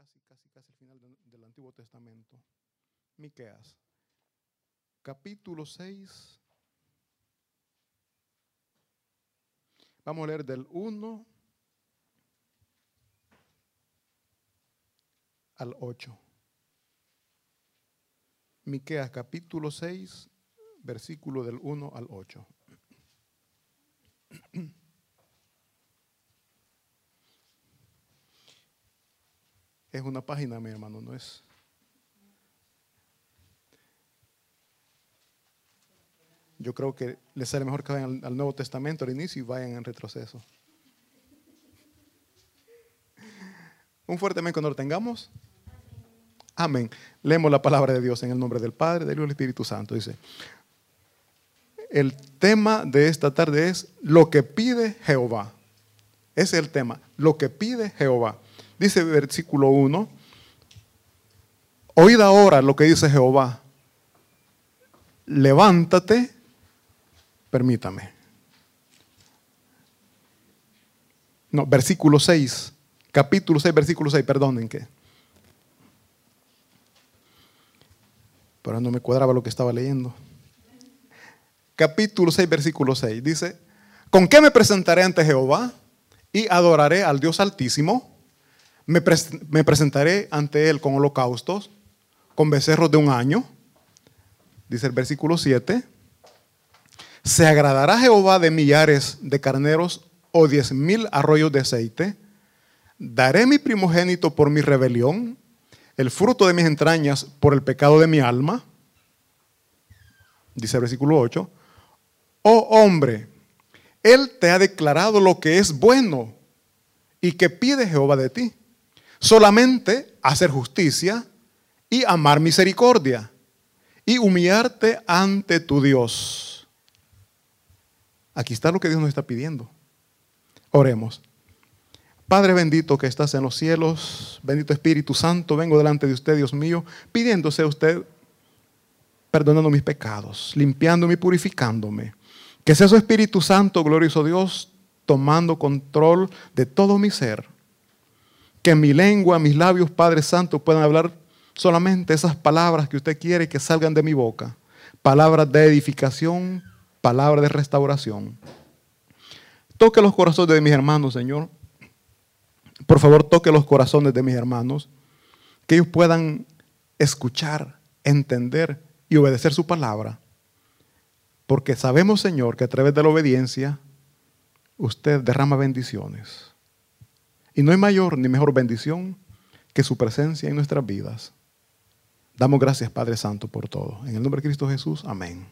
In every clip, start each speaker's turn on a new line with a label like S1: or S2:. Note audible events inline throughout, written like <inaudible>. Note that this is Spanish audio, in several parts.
S1: casi, casi, casi el final del, del Antiguo Testamento. Miqueas, capítulo 6. Vamos a leer del 1 al 8. Miqueas capítulo 6, versículo del 1 al 8. <clears throat> Es una página, mi hermano, no es. Yo creo que les sale mejor que vayan al, Nuevo Testamento al inicio y vayan en retroceso. Un fuerte amén cuando lo tengamos. Amén. Leemos la palabra de Dios en el nombre del Padre, del Hijo y del Espíritu Santo. Dice, el tema de esta tarde es lo que pide Jehová. Ese es el tema, lo que pide Jehová. Dice versículo 1, oíd ahora lo que dice Jehová. Levántate, permítame. No, versículo 6, capítulo 6, versículo 6, perdonen que. Pero no me cuadraba lo que estaba leyendo. Capítulo 6, versículo 6. Dice, ¿con qué me presentaré ante Jehová y adoraré al Dios Altísimo? Me, pres me presentaré ante Él con holocaustos, con becerros de un año. Dice el versículo 7. ¿Se agradará Jehová de millares de carneros o diez mil arroyos de aceite? ¿Daré mi primogénito por mi rebelión? el fruto de mis entrañas por el pecado de mi alma. Dice el versículo 8. Oh hombre, Él te ha declarado lo que es bueno y que pide Jehová de ti. Solamente hacer justicia y amar misericordia y humillarte ante tu Dios. Aquí está lo que Dios nos está pidiendo. Oremos. Padre bendito que estás en los cielos, bendito Espíritu Santo, vengo delante de usted, Dios mío, pidiéndose a usted, perdonando mis pecados, limpiándome y purificándome. Que sea su Espíritu Santo, glorioso Dios, tomando control de todo mi ser. Que mi lengua, mis labios, Padre Santo, puedan hablar solamente esas palabras que usted quiere que salgan de mi boca. Palabras de edificación, palabras de restauración. Toque los corazones de mis hermanos, Señor por favor, toque los corazones de mis hermanos, que ellos puedan escuchar, entender y obedecer su palabra. Porque sabemos, Señor, que a través de la obediencia usted derrama bendiciones. Y no hay mayor ni mejor bendición que su presencia en nuestras vidas. Damos gracias, Padre Santo, por todo. En el nombre de Cristo Jesús, amén.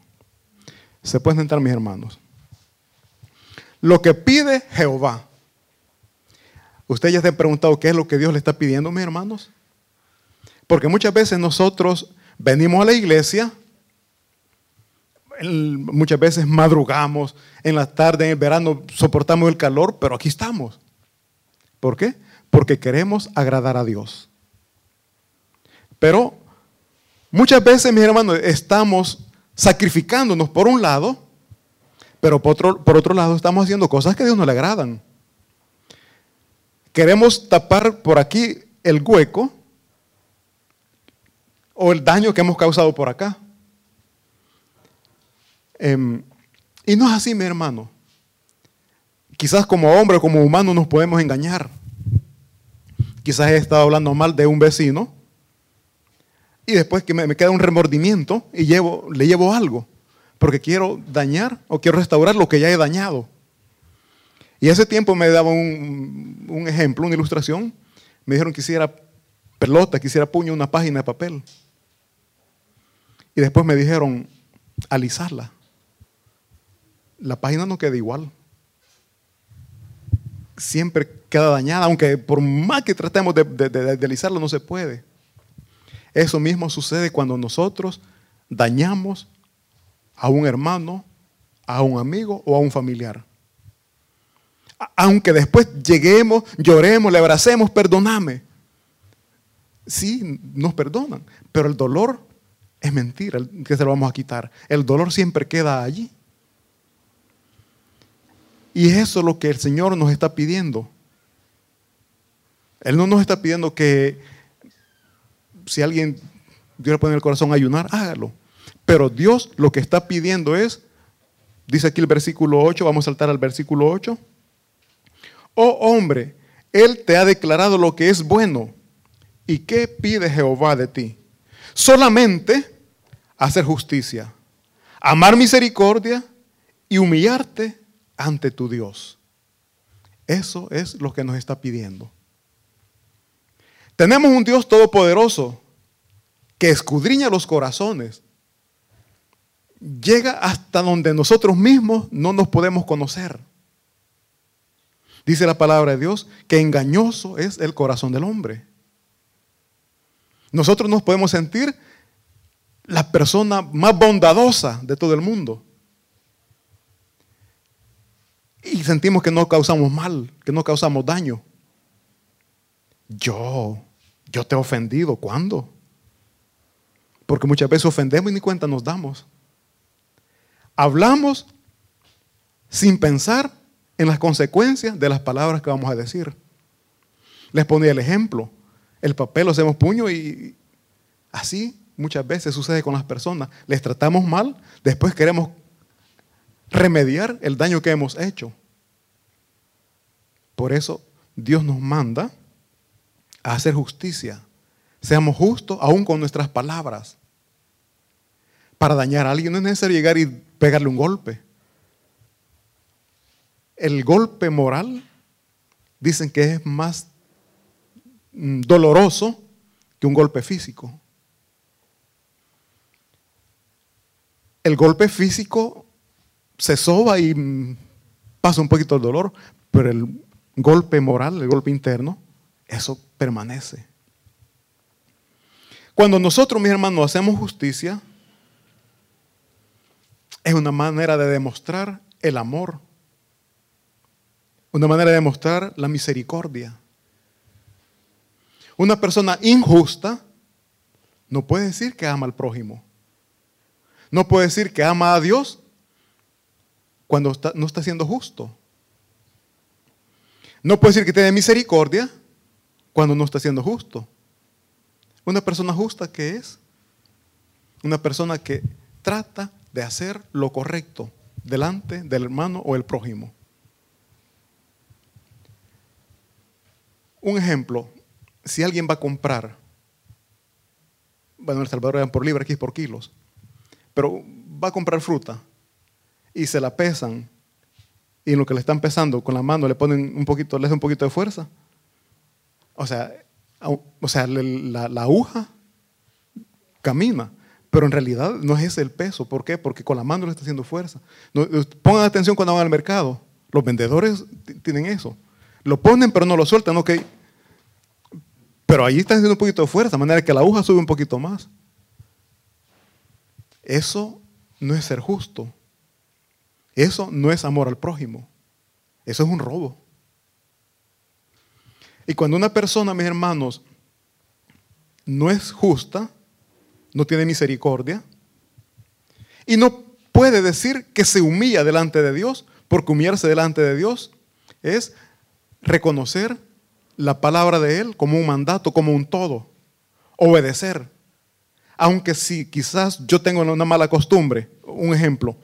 S1: Se pueden entrar, mis hermanos. Lo que pide Jehová ¿Usted ya se ha preguntado qué es lo que Dios le está pidiendo, mis hermanos? Porque muchas veces nosotros venimos a la iglesia, muchas veces madrugamos, en la tarde, en el verano soportamos el calor, pero aquí estamos. ¿Por qué? Porque queremos agradar a Dios. Pero muchas veces, mis hermanos, estamos sacrificándonos por un lado, pero por otro, por otro lado estamos haciendo cosas que a Dios no le agradan queremos tapar por aquí el hueco o el daño que hemos causado por acá. Eh, y no es así, mi hermano. Quizás como hombre como humano nos podemos engañar. Quizás he estado hablando mal de un vecino y después que me, queda un remordimiento y llevo, le llevo algo porque quiero dañar o quiero restaurar lo que ya he dañado. Y ese tiempo me daba un, ejemplo, una ilustración. Me dijeron que hiciera pelota, que hiciera puño una página de papel. Y después me dijeron, alisarla. La página no queda igual. Siempre queda dañada, aunque por más que tratemos de, de alisarla no se puede. Eso mismo sucede cuando nosotros dañamos a un hermano, a un amigo o a un familiar aunque después lleguemos, lloremos, le abracemos, perdóname. Sí, nos perdonan, pero el dolor es mentira que se lo vamos a quitar. El dolor siempre queda allí. Y eso es lo que el Señor nos está pidiendo. Él no nos está pidiendo que si alguien Dios le pone el corazón ayunar, hágalo. Pero Dios lo que está pidiendo es, dice aquí el versículo 8, vamos a saltar al versículo 8. Oh hombre, Él te ha declarado lo que es bueno. ¿Y qué pide Jehová de ti? Solamente hacer justicia, amar misericordia y humillarte ante tu Dios. Eso es lo que nos está pidiendo. Tenemos un Dios todopoderoso que escudriña los corazones. Llega hasta donde nosotros mismos no nos podemos conocer. Dice la palabra de Dios que engañoso es el corazón del hombre. Nosotros nos podemos sentir la persona más bondadosa de todo el mundo. Y sentimos que no causamos mal, que no causamos daño. Yo, yo te he ofendido. ¿Cuándo? Porque muchas veces ofendemos y ni cuenta nos damos. Hablamos sin pensar en las consecuencias de las palabras que vamos a decir. Les ponía el ejemplo. El papel lo hacemos puño y así muchas veces sucede con las personas. Les tratamos mal, después queremos remediar el daño que hemos hecho. Por eso Dios nos manda a hacer justicia. Seamos justos aún con nuestras palabras. Para dañar a alguien no es necesario llegar y pegarle un golpe. El golpe moral dicen que es más doloroso que un golpe físico. El golpe físico se soba y pasa un poquito el dolor, pero el golpe moral, el golpe interno, eso permanece. Cuando nosotros, mis hermanos, hacemos justicia, es una manera de demostrar el amor, una manera de demostrar la misericordia. Una persona injusta no puede decir que ama al prójimo. No puede decir que ama a Dios cuando no está siendo justo. No puede decir que tiene misericordia cuando no está siendo justo. Una persona justa que es una persona que trata de hacer lo correcto delante del hermano o el prójimo. Un ejemplo, si alguien va a comprar, bueno, en El Salvador eran por libra, aquí es por kilos, pero va a comprar fruta y se la pesan y en lo que le están pesando con la mano le ponen un poquito, le hacen un poquito de fuerza. O sea, o sea la, aguja camina, pero en realidad no es ese el peso. ¿Por qué? Porque con la mano le está haciendo fuerza. Eh, pongan atención cuando van al mercado. Los vendedores tienen eso. Lo ponen pero no lo sueltan, ok. Pero ahí están haciendo un poquito de fuerza, de manera que la aguja sube un poquito más. Eso no es ser justo. Eso no es amor al prójimo. Eso es un robo. Y cuando una persona, mis hermanos, no es justa, no tiene misericordia, y no puede decir que se humilla delante de Dios, porque humillarse delante de Dios es reconocer la palabra de Él como un mandato, como un todo, obedecer. Aunque si quizás yo tengo una mala costumbre, un ejemplo,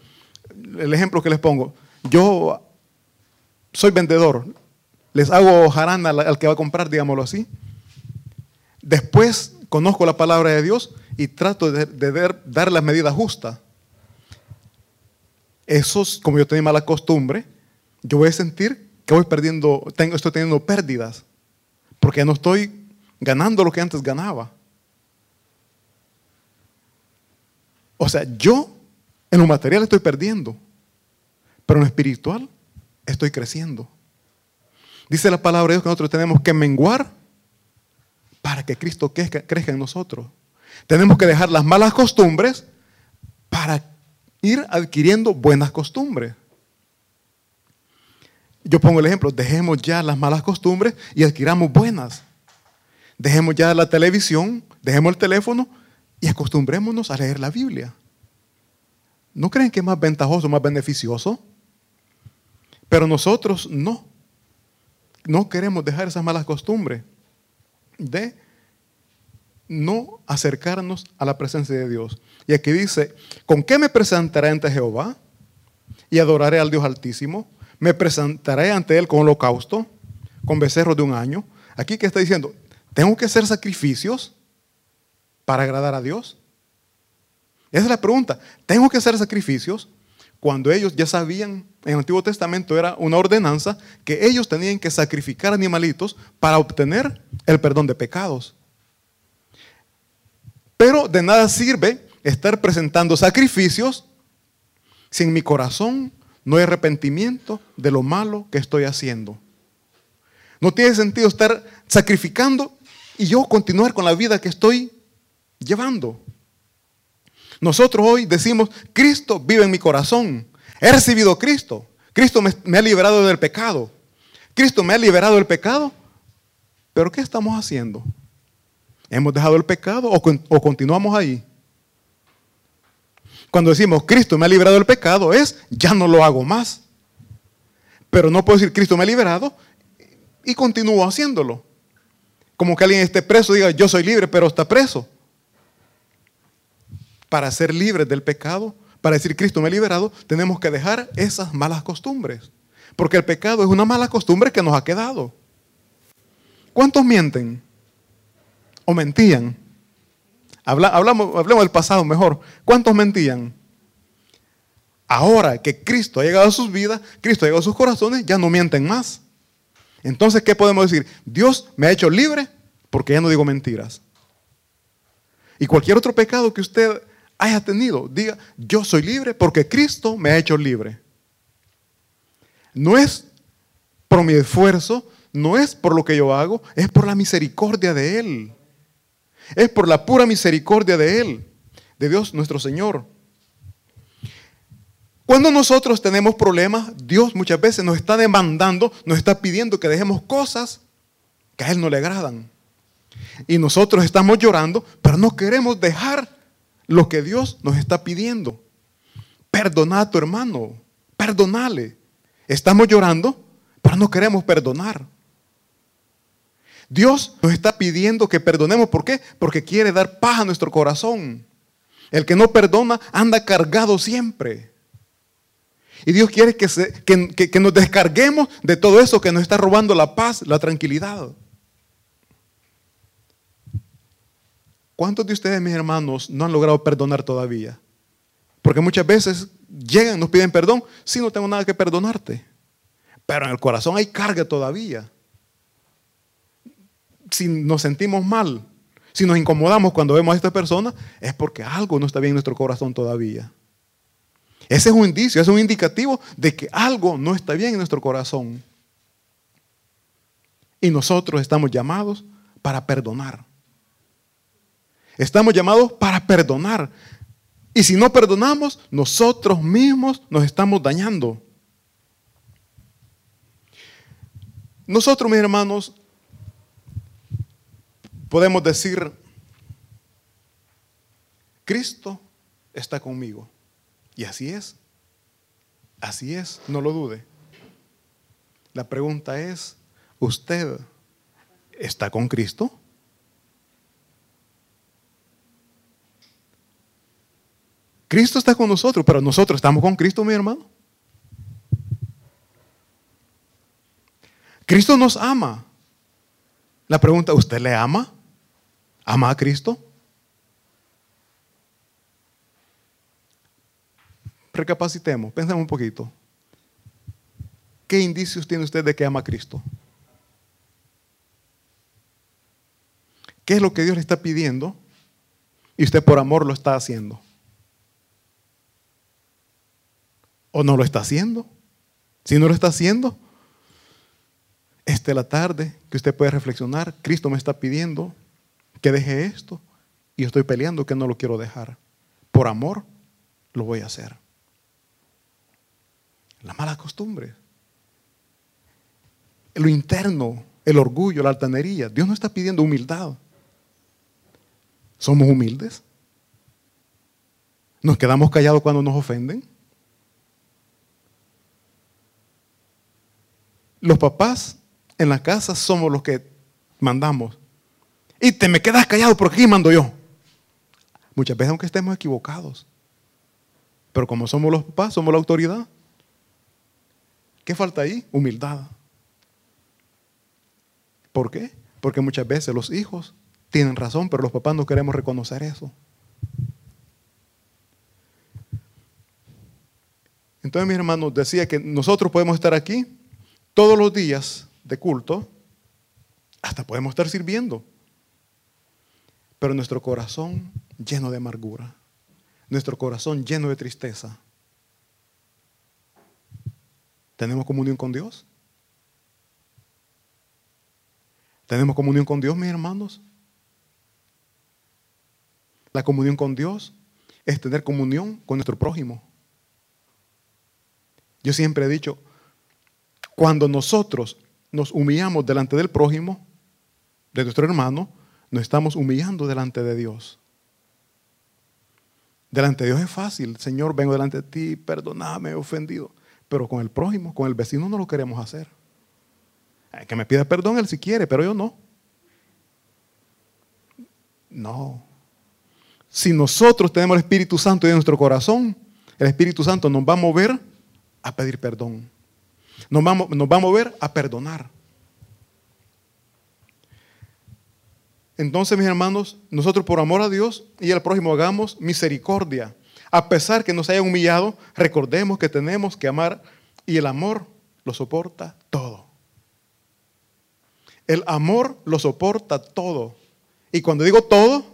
S1: el ejemplo que les pongo, yo soy vendedor, les hago jarana al que va a comprar, digámoslo así. Después conozco la palabra de Dios y trato de, dar las medidas justas. Eso, como yo tenía mala costumbre, yo voy a sentir que voy perdiendo, tengo, estoy teniendo pérdidas, porque no estoy ganando lo que antes ganaba. O sea, yo en lo material estoy perdiendo, pero en lo espiritual estoy creciendo. Dice la palabra de Dios que nosotros tenemos que menguar para que Cristo crezca, en nosotros. Tenemos que dejar las malas costumbres para ir adquiriendo buenas costumbres. Yo pongo el ejemplo, dejemos ya las malas costumbres y adquiramos buenas. Dejemos ya la televisión, dejemos el teléfono y acostumbrémonos a leer la Biblia. ¿No creen que es más ventajoso, más beneficioso? Pero nosotros no. No queremos dejar esas malas costumbres de no acercarnos a la presencia de Dios. Y aquí dice, ¿con qué me presentaré ante Jehová? Y adoraré al Dios Altísimo. Me presentaré ante Él con holocausto, con becerros de un año. Aquí que está diciendo, ¿tengo que hacer sacrificios para agradar a Dios? Esa es la pregunta. ¿Tengo que hacer sacrificios? Cuando ellos ya sabían, en el Antiguo Testamento era una ordenanza que ellos tenían que sacrificar animalitos para obtener el perdón de pecados. Pero de nada sirve estar presentando sacrificios si en mi corazón no hay arrepentimiento de lo malo que estoy haciendo. No tiene sentido estar sacrificando y yo continuar con la vida que estoy llevando. Nosotros hoy decimos, Cristo vive en mi corazón. He recibido Cristo. Cristo me, ha liberado del pecado. Cristo me ha liberado del pecado. Pero ¿qué estamos haciendo? ¿Hemos dejado el pecado o, continuamos ahí? Cuando decimos, Cristo me ha liberado del pecado, es, ya no lo hago más. Pero no puedo decir, Cristo me ha liberado y continúo haciéndolo. Como que alguien esté preso diga, yo soy libre, pero está preso. Para ser libres del pecado, para decir, Cristo me ha liberado, tenemos que dejar esas malas costumbres. Porque el pecado es una mala costumbre que nos ha quedado. ¿Cuántos mienten? ¿O mentían? hablamos, hablemos del pasado mejor. ¿Cuántos mentían? Ahora que Cristo ha llegado a sus vidas, Cristo ha llegado a sus corazones, ya no mienten más. Entonces, ¿qué podemos decir? Dios me ha hecho libre porque ya no digo mentiras. Y cualquier otro pecado que usted haya tenido, diga, yo soy libre porque Cristo me ha hecho libre. No es por mi esfuerzo, no es por lo que yo hago, es por la misericordia de Él. Es por la pura misericordia de Él, de Dios nuestro Señor. Cuando nosotros tenemos problemas, Dios muchas veces nos está demandando, nos está pidiendo que dejemos cosas que a Él no le agradan. Y nosotros estamos llorando, pero no queremos dejar lo que Dios nos está pidiendo. Perdona a tu hermano, perdonale. Estamos llorando, pero no queremos perdonar. Dios nos está pidiendo que perdonemos. ¿Por qué? Porque quiere dar paz a nuestro corazón. El que no perdona anda cargado siempre. Y Dios quiere que, que, nos descarguemos de todo eso que nos está robando la paz, la tranquilidad. ¿Cuántos de ustedes, mis hermanos, no han logrado perdonar todavía? Porque muchas veces llegan, nos piden perdón, si no tengo nada que perdonarte. Pero en el corazón hay carga todavía si nos sentimos mal, si nos incomodamos cuando vemos a esta persona, es porque algo no está bien en nuestro corazón todavía. Ese es un indicio, es un indicativo de que algo no está bien en nuestro corazón. Y nosotros estamos llamados para perdonar. Estamos llamados para perdonar. Y si no perdonamos, nosotros mismos nos estamos dañando. Nosotros, mis hermanos, podemos decir, Cristo está conmigo. Y así es. Así es, no lo dude. La pregunta es, ¿usted está con Cristo? Cristo está con nosotros, pero nosotros estamos con Cristo, mi hermano. Cristo nos ama. La pregunta, ¿usted le ama? ¿Ama a Cristo? Recapacitemos, pensemos un poquito. ¿Qué indicios tiene usted de que ama a Cristo? ¿Qué es lo que Dios le está pidiendo? Y usted por amor lo está haciendo. ¿O no lo está haciendo? Si no lo está haciendo, esta es la tarde que usted puede reflexionar. Cristo me está pidiendo que deje esto y estoy peleando que no lo quiero dejar. Por amor lo voy a hacer. La mala costumbre. Lo interno, el orgullo, la altanería. Dios no está pidiendo humildad. ¿Somos humildes? ¿Nos quedamos callados cuando nos ofenden? Los papás en la casa somos los que mandamos. y te me quedas callado porque aquí mando yo. Muchas veces aunque estemos equivocados. Pero como somos los papás, somos la autoridad. ¿Qué falta ahí? Humildad. ¿Por qué? Porque muchas veces los hijos tienen razón, pero los papás no queremos reconocer eso. Entonces, mis hermanos, decía que nosotros podemos estar aquí todos los días de culto, hasta podemos estar sirviendo, pero nuestro corazón lleno de amargura, nuestro corazón lleno de tristeza. ¿Tenemos comunión con Dios? ¿Tenemos comunión con Dios, mis hermanos? La comunión con Dios es tener comunión con nuestro prójimo. Yo siempre he dicho, cuando nosotros nos humillamos delante del prójimo, de nuestro hermano, nos estamos humillando delante de Dios. Delante de Dios es fácil, Señor, vengo delante de ti, perdóname, he ofendido. Pero con el prójimo, con el vecino no lo queremos hacer. Que me pida perdón él si quiere, pero yo no. No. Si nosotros tenemos el Espíritu Santo en nuestro corazón, el Espíritu Santo nos va a mover a pedir perdón. Nos va, nos a mover a perdonar. Entonces, mis hermanos, nosotros por amor a Dios y al prójimo hagamos misericordia. A pesar que nos hayan humillado, recordemos que tenemos que amar y el amor lo soporta todo. El amor lo soporta todo. Y cuando digo todo,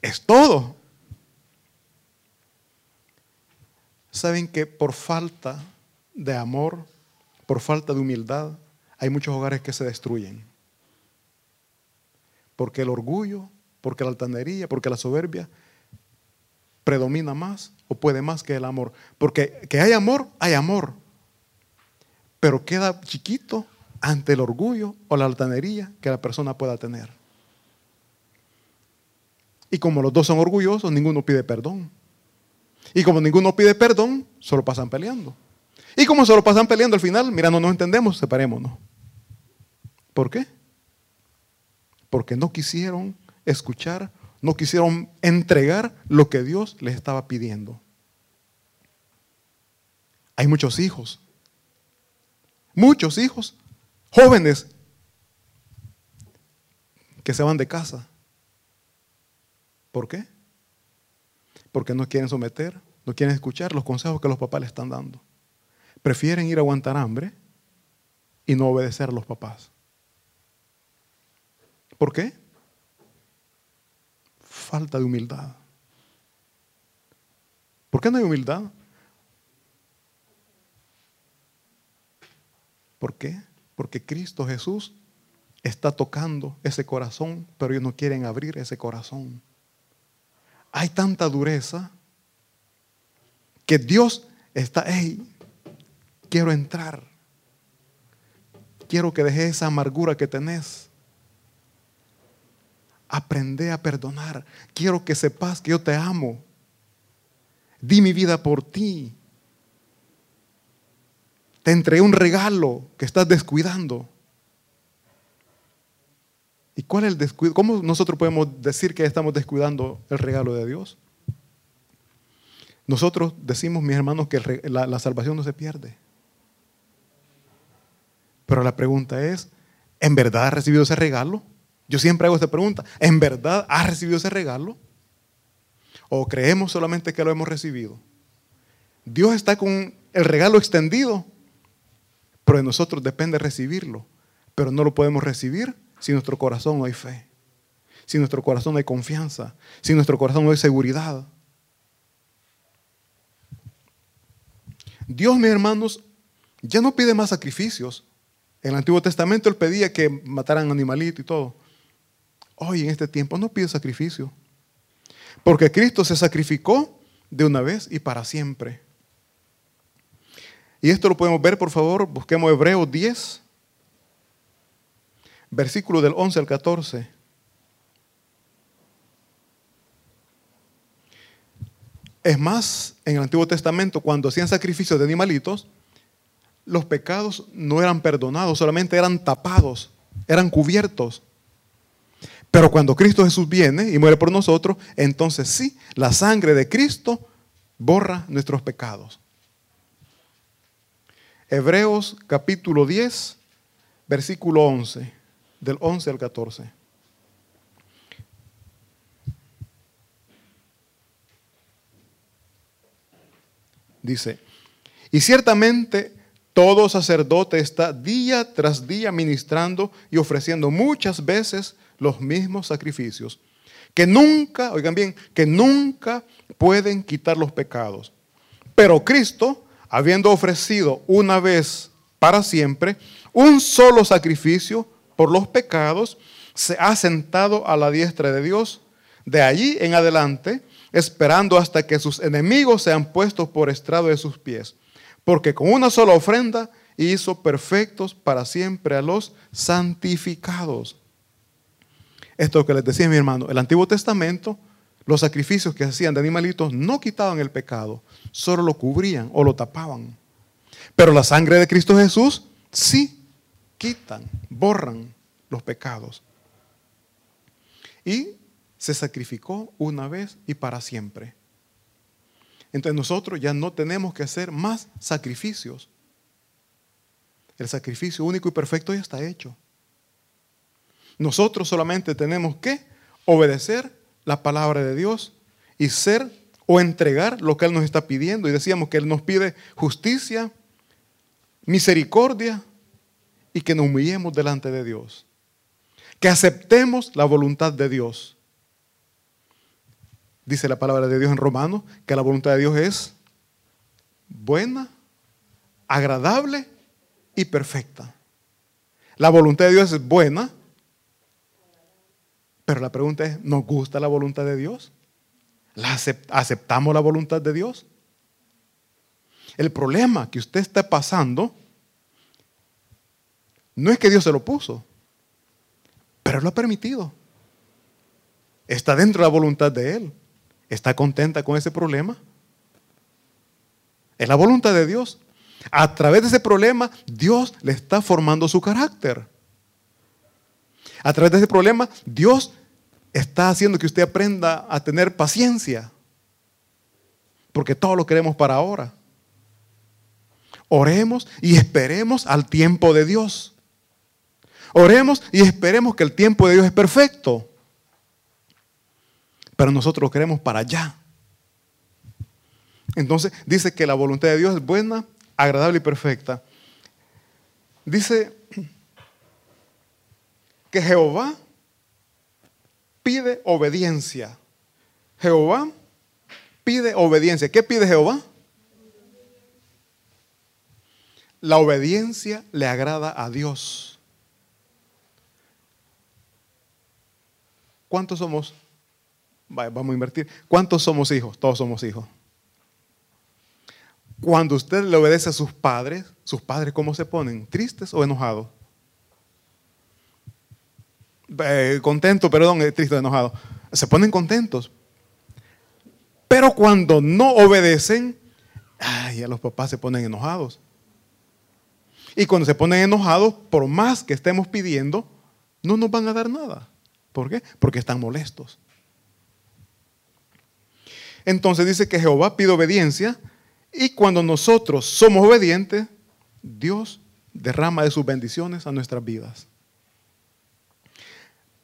S1: es todo. Saben que por falta de amor, por falta de humildad, hay muchos hogares que se destruyen. Porque el orgullo, porque la altanería, porque la soberbia predomina más o puede más que el amor. Porque que hay amor, hay amor. Pero queda chiquito ante el orgullo o la altanería que la persona pueda tener. Y como los dos son orgullosos, ninguno pide perdón. Y como ninguno pide perdón, solo pasan peleando. Y como solo pasan peleando al final, mira, no entendemos, separémonos. ¿Por qué? porque no quisieron escuchar, no quisieron entregar lo que Dios les estaba pidiendo. Hay muchos hijos, muchos hijos, jóvenes, que se van de casa. ¿Por qué? Porque no quieren someter, no quieren escuchar los consejos que los papás les están dando. Prefieren ir a aguantar hambre y no obedecer a los papás. ¿Por qué? Falta de humildad. ¿Por qué no hay humildad? ¿Por qué? Porque Cristo Jesús está tocando ese corazón, pero ellos no quieren abrir ese corazón. Hay tanta dureza que Dios está, hey, quiero entrar. Quiero que dejes esa amargura que tenés. Aprende a perdonar. Quiero que sepas que yo te amo. Di mi vida por ti. Te entregué un regalo que estás descuidando. ¿Y cuál es el descuido? ¿Cómo nosotros podemos decir que estamos descuidando el regalo de Dios? Nosotros decimos, mis hermanos, que la, la salvación no se pierde. Pero la pregunta es, ¿en verdad has recibido ese regalo? Yo siempre hago esta pregunta. ¿En verdad has recibido ese regalo? ¿O creemos solamente que lo hemos recibido? Dios está con el regalo extendido, pero de nosotros depende recibirlo. Pero no lo podemos recibir si en nuestro corazón no hay fe, si en nuestro corazón no hay confianza, si en nuestro corazón no hay seguridad. Dios, mis hermanos, ya no pide más sacrificios. En el Antiguo Testamento Él pedía que mataran animalitos y todo hoy en este tiempo no pide sacrificio. Porque Cristo se sacrificó de una vez y para siempre. Y esto lo podemos ver, por favor, busquemos Hebreos 10, versículo del 11 al 14. Es más, en el Antiguo Testamento, cuando hacían sacrificios de animalitos, los pecados no eran perdonados, solamente eran tapados, eran cubiertos. Pero cuando Cristo Jesús viene y muere por nosotros, entonces sí, la sangre de Cristo borra nuestros pecados. Hebreos capítulo 10, versículo 11, del 11 al 14. Dice, y ciertamente todo sacerdote está día tras día ministrando y ofreciendo muchas veces los mismos sacrificios, que nunca, oigan bien, que nunca pueden quitar los pecados. Pero Cristo, habiendo ofrecido una vez para siempre un solo sacrificio por los pecados, se ha sentado a la diestra de Dios. De allí en adelante esperando hasta que sus enemigos sean puestos por estrado de sus pies. Porque con una sola ofrenda hizo perfectos para siempre a los santificados. Esto que les decía mi hermano. El Antiguo Testamento, los sacrificios que hacían de animalitos no quitaban el pecado, solo lo cubrían o lo tapaban. Pero la sangre de Cristo Jesús sí quitan, borran los pecados. Y se sacrificó una vez y para siempre. Entonces nosotros ya no tenemos que hacer más sacrificios. El sacrificio único y perfecto ya está hecho. Nosotros solamente tenemos que obedecer la palabra de Dios y ser o entregar lo que Él nos está pidiendo. Y decíamos que Él nos pide justicia, misericordia y que nos humillemos delante de Dios. Que aceptemos la voluntad de Dios dice la palabra de Dios en Romanos, que la voluntad de Dios es buena, agradable y perfecta. La voluntad de Dios es buena, pero la pregunta es, ¿nos gusta la voluntad de Dios? ¿Aceptamos la voluntad de Dios? El problema que usted está pasando no es que Dios se lo puso, pero lo ha permitido. Está dentro de la voluntad de Él. ¿Está contenta con ese problema? Es la voluntad de Dios. A través de ese problema, Dios le está formando su carácter. A través de ese problema, Dios está haciendo que usted aprenda a tener paciencia. Porque todo lo queremos para ahora. Oremos y esperemos al tiempo de Dios. Oremos y esperemos que el tiempo de Dios es perfecto pero nosotros queremos para allá. Entonces dice que la voluntad de Dios es buena, agradable y perfecta. Dice que Jehová pide obediencia. Jehová pide obediencia. ¿Qué pide Jehová? La obediencia le agrada a Dios. ¿Cuántos somos vamos a invertir. ¿Cuántos somos hijos? Todos somos hijos. Cuando usted le obedece a sus padres, sus padres ¿cómo se ponen? ¿Tristes o enojados? Eh, contento, perdón, triste o enojado. Se ponen contentos. Pero cuando no obedecen, ay, a los papás se ponen enojados. Y cuando se ponen enojados, por más que estemos pidiendo, no nos van a dar nada. ¿Por qué? Porque están molestos. Entonces dice que Jehová pide obediencia y cuando nosotros somos obedientes, Dios derrama de sus bendiciones a nuestras vidas.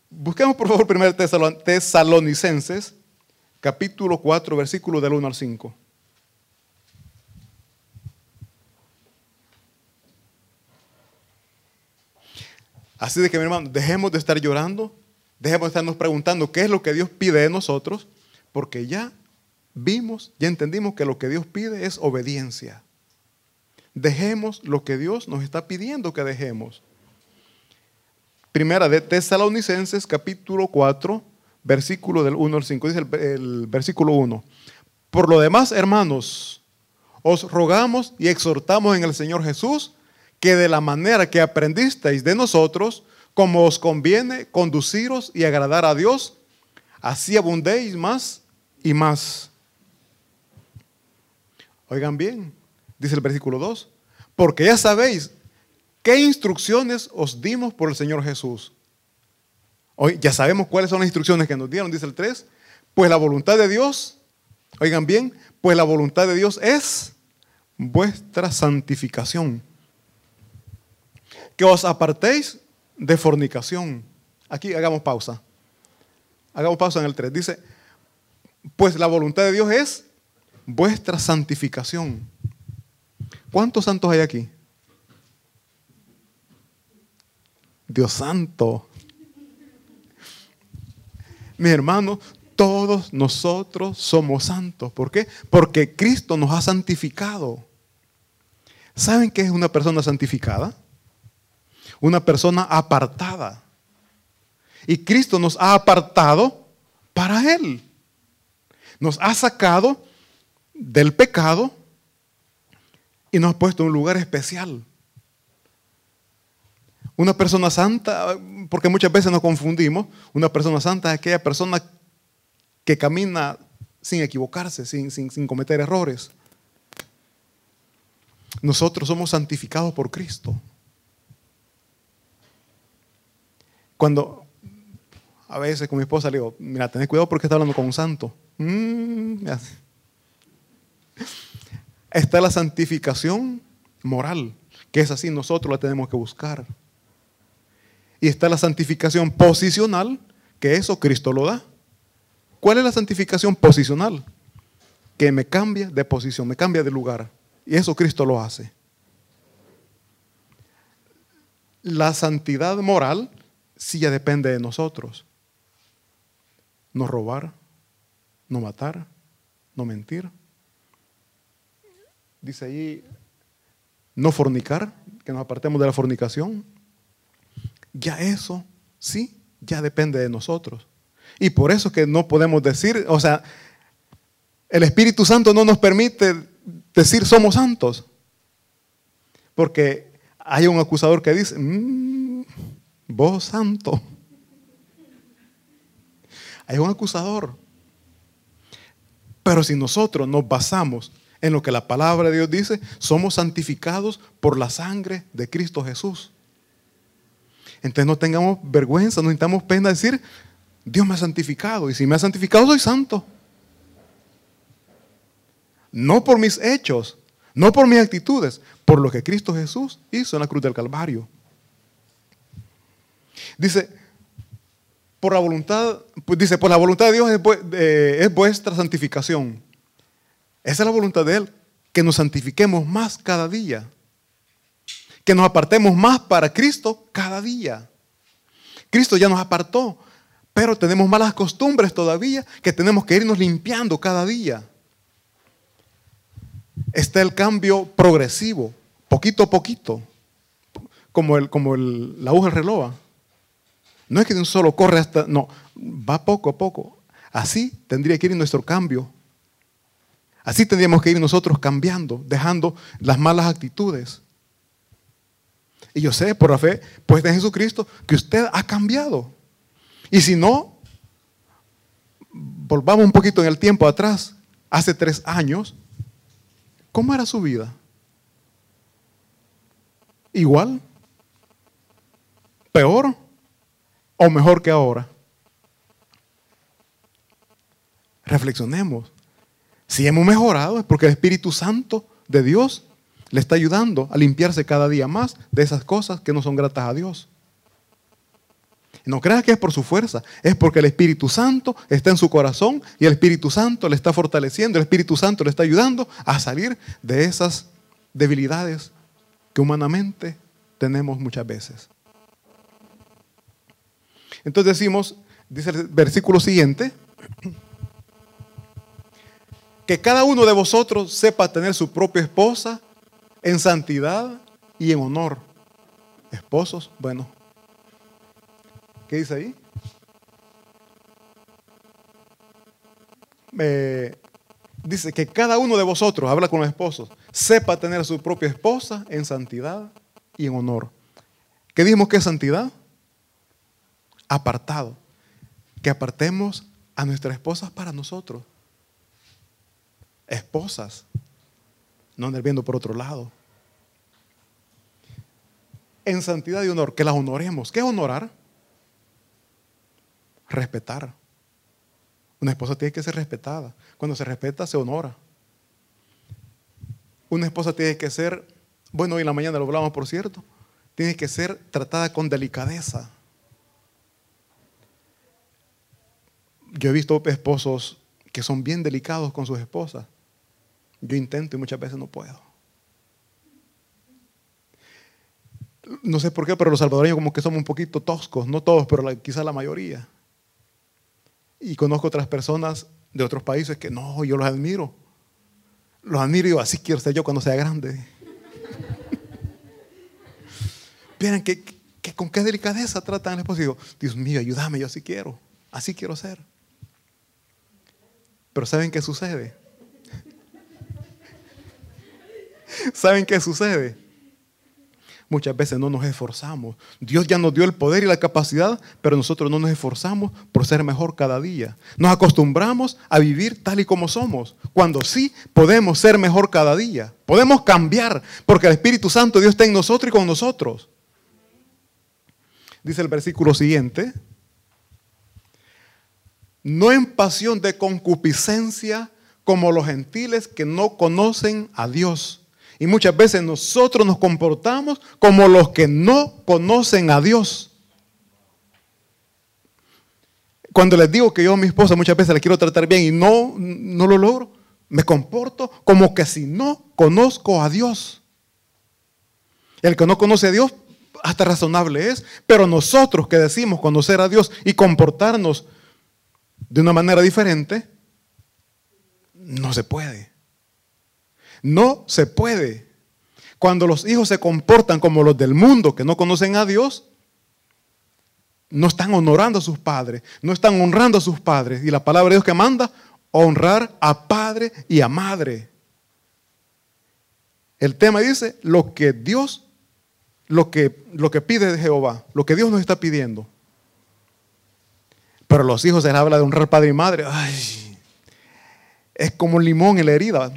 S1: Busquemos por favor primero Tesalonicenses, capítulo 4, versículo del 1 al 5. Así de que mi hermano, dejemos de estar llorando, dejemos de estarnos preguntando qué es lo que Dios pide de nosotros, porque ya vimos, ya entendimos que lo que Dios pide es obediencia. Dejemos lo que Dios nos está pidiendo que dejemos. Primera de Tesalonicenses capítulo 4, versículo del 1 al 5. Dice el versículo 1. Por lo demás, hermanos, os rogamos y exhortamos en el Señor Jesús que de la manera que aprendisteis de nosotros, como os conviene conduciros y agradar a Dios, así abundéis más y más Oigan bien, dice el versículo 2, porque ya sabéis qué instrucciones os dimos por el Señor Jesús. Hoy ya sabemos cuáles son las instrucciones que nos dieron, dice el 3. Pues la voluntad de Dios, oigan bien, pues la voluntad de Dios es vuestra santificación. Que os apartéis de fornicación. Aquí hagamos pausa. Hagamos pausa en el 3. Dice, pues la voluntad de Dios es vuestra santificación. ¿Cuántos santos hay aquí? Dios santo. Mi hermano, todos nosotros somos santos. ¿Por qué? Porque Cristo nos ha santificado. ¿Saben qué es una persona santificada? Una persona apartada. Y Cristo nos ha apartado para Él. Nos ha sacado del pecado y nos ha puesto en un lugar especial. Una persona santa, porque muchas veces nos confundimos, una persona santa es aquella persona que camina sin equivocarse, sin, sin cometer errores. Nosotros somos santificados por Cristo. Cuando a veces con mi esposa le digo, mira, tenés cuidado porque está hablando con un santo. Mm, está la santificación moral, que es así, nosotros la tenemos que buscar. Y está la santificación posicional, que eso Cristo lo da. ¿Cuál es la santificación posicional? Que me cambia de posición, me cambia de lugar. Y eso Cristo lo hace. La santidad moral sí ya depende de nosotros no robar, no matar, no mentir. Dice ahí, no fornicar, que nos apartemos de la fornicación. Ya eso, sí, ya depende de nosotros. Y por eso que no podemos decir, o sea, el Espíritu Santo no nos permite decir somos santos. Porque hay un acusador que dice, mm, vos santo. Hay un acusador. Pero si nosotros nos basamos en lo que la palabra de Dios dice, somos santificados por la sangre de Cristo Jesús. Entonces no tengamos vergüenza, no necesitamos pena decir, Dios me ha santificado y si me ha santificado soy santo. No por mis hechos, no por mis actitudes, por lo que Cristo Jesús hizo en la cruz del Calvario. Dice, por la voluntad, pues dice, por la voluntad de Dios es, vuestra santificación. Esa es la voluntad de Él, que nos santifiquemos más cada día, que nos apartemos más para Cristo cada día. Cristo ya nos apartó, pero tenemos malas costumbres todavía que tenemos que irnos limpiando cada día. Está el cambio progresivo, poquito a poquito, como, el, como el, la aguja del reloj. No es que de un solo corre hasta, no, va poco a poco. Así tendría que ir nuestro cambio. Así tendríamos que ir nosotros cambiando, dejando las malas actitudes. Y yo sé por la fe, pues de Jesucristo, que usted ha cambiado. Y si no, volvamos un poquito en el tiempo atrás, hace tres años, ¿cómo era su vida? ¿Igual? ¿Peor? o mejor que ahora? Reflexionemos. Si hemos mejorado es porque el Espíritu Santo de Dios le está ayudando a limpiarse cada día más de esas cosas que no son gratas a Dios. No creas que es por su fuerza, es porque el Espíritu Santo está en su corazón y el Espíritu Santo le está fortaleciendo, el Espíritu Santo le está ayudando a salir de esas debilidades que humanamente tenemos muchas veces. Entonces decimos, dice el versículo siguiente, que cada uno de vosotros sepa tener su propia esposa en santidad y en honor. Esposos, bueno. ¿Qué dice ahí? dice que cada uno de vosotros, habla con los esposos, sepa tener su propia esposa en santidad y en honor. ¿Qué dijimos que es santidad? apartado. Que apartemos a nuestras esposas para nosotros. Esposas. No andar viendo por otro lado. En santidad y honor, que las honoremos. ¿Qué es honorar? respetar. Una esposa tiene que ser respetada. Cuando se respeta, se honora. Una esposa tiene que ser, bueno, hoy en la mañana lo hablamos, por cierto, tiene que ser tratada con delicadeza. Yo he visto esposos que son bien delicados con sus esposas. Yo intento y muchas veces no puedo. No sé por qué, pero los salvadoreños como que somos un poquito toscos, no todos, pero quizás la mayoría. Y conozco otras personas de otros países que no, yo los admiro. Los admiro y yo, así quiero ser yo cuando sea grande. <laughs> Miren que, con qué delicadeza tratan al esposo. Dios mío, ayúdame, yo así quiero. Así quiero ser. Pero ¿saben qué sucede? ¿Saben qué sucede? Muchas veces no nos esforzamos. Dios ya nos dio el poder y la capacidad, pero nosotros no nos esforzamos por ser mejor cada día. Nos acostumbramos a vivir tal y como somos, cuando sí podemos ser mejor cada día. Podemos cambiar, porque el Espíritu Santo Dios está en nosotros y con nosotros. Dice el versículo siguiente, no en pasión de concupiscencia como los gentiles que no conocen a Dios y muchas veces nosotros nos comportamos como los que no conocen a Dios. Cuando les digo que yo a mi esposa muchas veces la quiero tratar bien y no, no lo logro, me comporto como que si no conozco a Dios. El que no conoce a Dios, hasta razonable es, pero nosotros que decimos conocer a Dios y comportarnos de una manera diferente, no se puede. No se puede. Cuando los hijos se comportan como los del mundo que no conocen a Dios, no están honorando a sus padres, no están honrando a sus padres. Y la palabra de Dios que manda, honrar a padre y a madre. El tema dice lo que Dios, lo que, lo que pide de Jehová, lo que Dios nos está pidiendo. Pero los hijos se les habla de honrar padre y madre. Ay, es como un limón en la herida.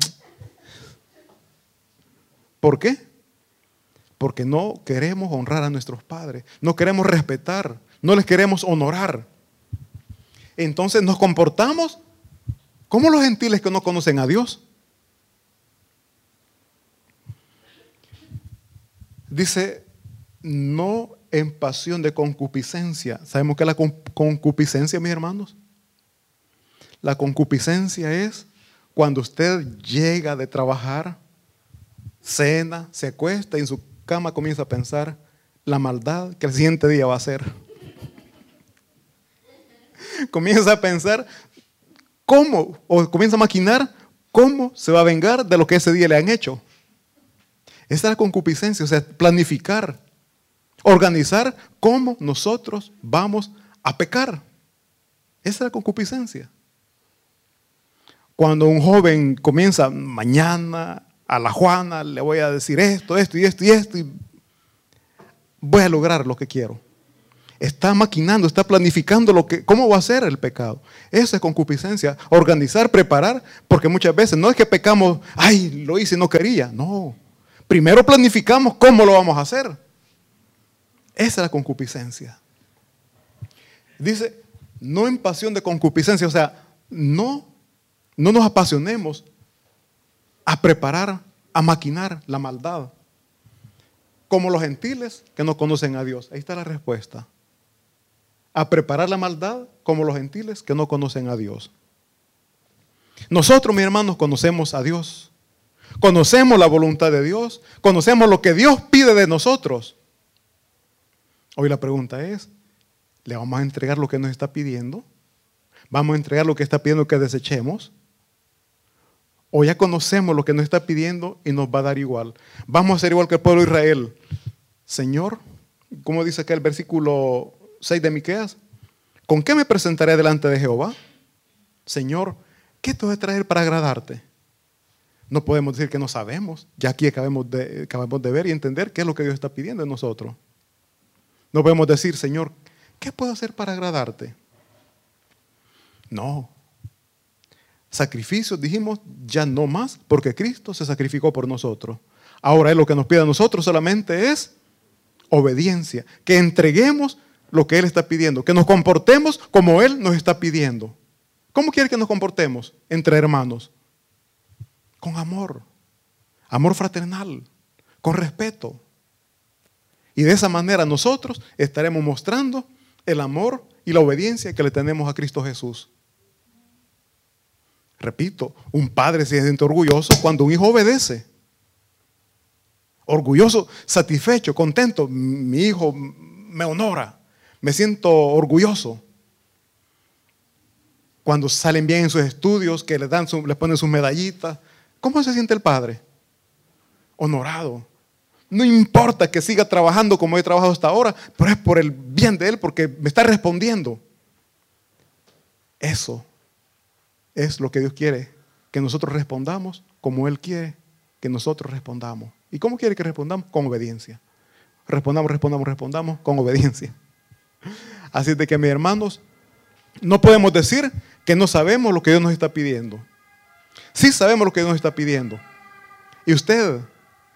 S1: ¿Por qué? Porque no queremos honrar a nuestros padres, no queremos respetar, no les queremos honorar. Entonces nos comportamos como los gentiles que no conocen a Dios. Dice, no en pasión de concupiscencia. ¿Sabemos qué es la concupiscencia, mis hermanos? La concupiscencia es cuando usted llega de trabajar cena, se y en su cama comienza a pensar la maldad que el siguiente día va a hacer. <laughs> comienza a pensar cómo, o comienza a maquinar cómo se va a vengar de lo que ese día le han hecho. Esa es la concupiscencia, o sea, planificar, organizar cómo nosotros vamos a pecar. Esa es la concupiscencia. Cuando un joven comienza mañana a la Juana le voy a decir esto, esto y esto y esto, y voy a lograr lo que quiero. Está maquinando, está planificando lo que, cómo va a ser el pecado. Esa es concupiscencia. Organizar, preparar, porque muchas veces no es que pecamos, ay, lo hice y no quería. No. Primero planificamos cómo lo vamos a hacer. Esa es la concupiscencia. Dice, no en pasión de concupiscencia, o sea, no, no nos apasionemos a preparar, a maquinar la maldad. Como los gentiles que no conocen a Dios. Ahí está la respuesta. A preparar la maldad como los gentiles que no conocen a Dios. Nosotros, mis hermanos, conocemos a Dios. Conocemos la voluntad de Dios. Conocemos lo que Dios pide de nosotros. Hoy la pregunta es, ¿le vamos a entregar lo que nos está pidiendo? ¿Vamos a entregar lo que está pidiendo que desechemos? O ya conocemos lo que nos está pidiendo y nos va a dar igual. Vamos a ser igual que el pueblo de Israel. Señor, como dice acá el versículo 6 de Miqueas, ¿con qué me presentaré delante de Jehová? Señor, ¿qué te voy a traer para agradarte? No podemos decir que no sabemos. Ya aquí acabamos de, de ver y entender qué es lo que Dios está pidiendo de nosotros. No podemos decir, Señor, ¿qué puedo hacer para agradarte? No, sacrificios, dijimos, ya no más, porque Cristo se sacrificó por nosotros. Ahora es lo que nos pide a nosotros solamente es obediencia, que entreguemos lo que Él está pidiendo, que nos comportemos como Él nos está pidiendo. ¿Cómo quiere que nos comportemos entre hermanos? Con amor, amor fraternal, con respeto. Y de esa manera nosotros estaremos mostrando el amor y la obediencia que le tenemos a Cristo Jesús. Repito, un padre se siente orgulloso cuando un hijo obedece. Orgulloso, satisfecho, contento. Mi hijo me honora. Me siento orgulloso. Cuando salen bien en sus estudios, que les, dan les ponen sus medallitas. ¿Cómo se siente el padre? Honorado. No importa que siga trabajando como he trabajado hasta ahora, pero es por el bien de él, porque me está respondiendo. Eso es lo que Dios quiere, que nosotros respondamos como Él quiere que nosotros respondamos. ¿Y cómo quiere que respondamos? Con obediencia. Respondamos, respondamos, respondamos con obediencia. <laughs> Así de que, mis hermanos, no podemos decir que no sabemos lo que Dios nos está pidiendo. Sí sabemos lo que Dios nos está pidiendo. Y usted,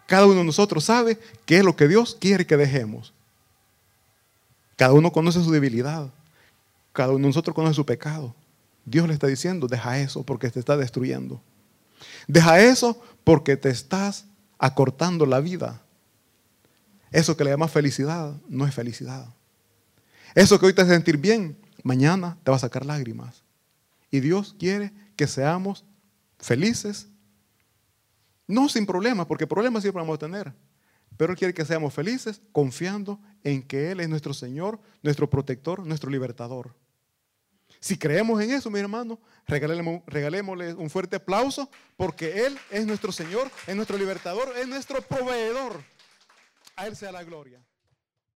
S1: cada uno de nosotros sabe qué es lo que Dios quiere que dejemos. Cada uno conoce su debilidad. Cada uno de nosotros conoce su pecado. Dios le está diciendo, deja eso porque te está destruyendo. Deja eso porque te estás acortando la vida. Eso que le llamas felicidad no es felicidad. Eso que hoy te hace sentir bien, mañana te va a sacar lágrimas. Y Dios quiere que seamos felices, no sin problemas, porque problemas siempre vamos a tener. Pero Él quiere que seamos felices confiando en que Él es nuestro Señor, nuestro protector, nuestro libertador. Si creemos en eso, mi hermano, regalémosle un fuerte aplauso porque Él es nuestro Señor, es nuestro libertador, es nuestro proveedor. A Él sea la gloria.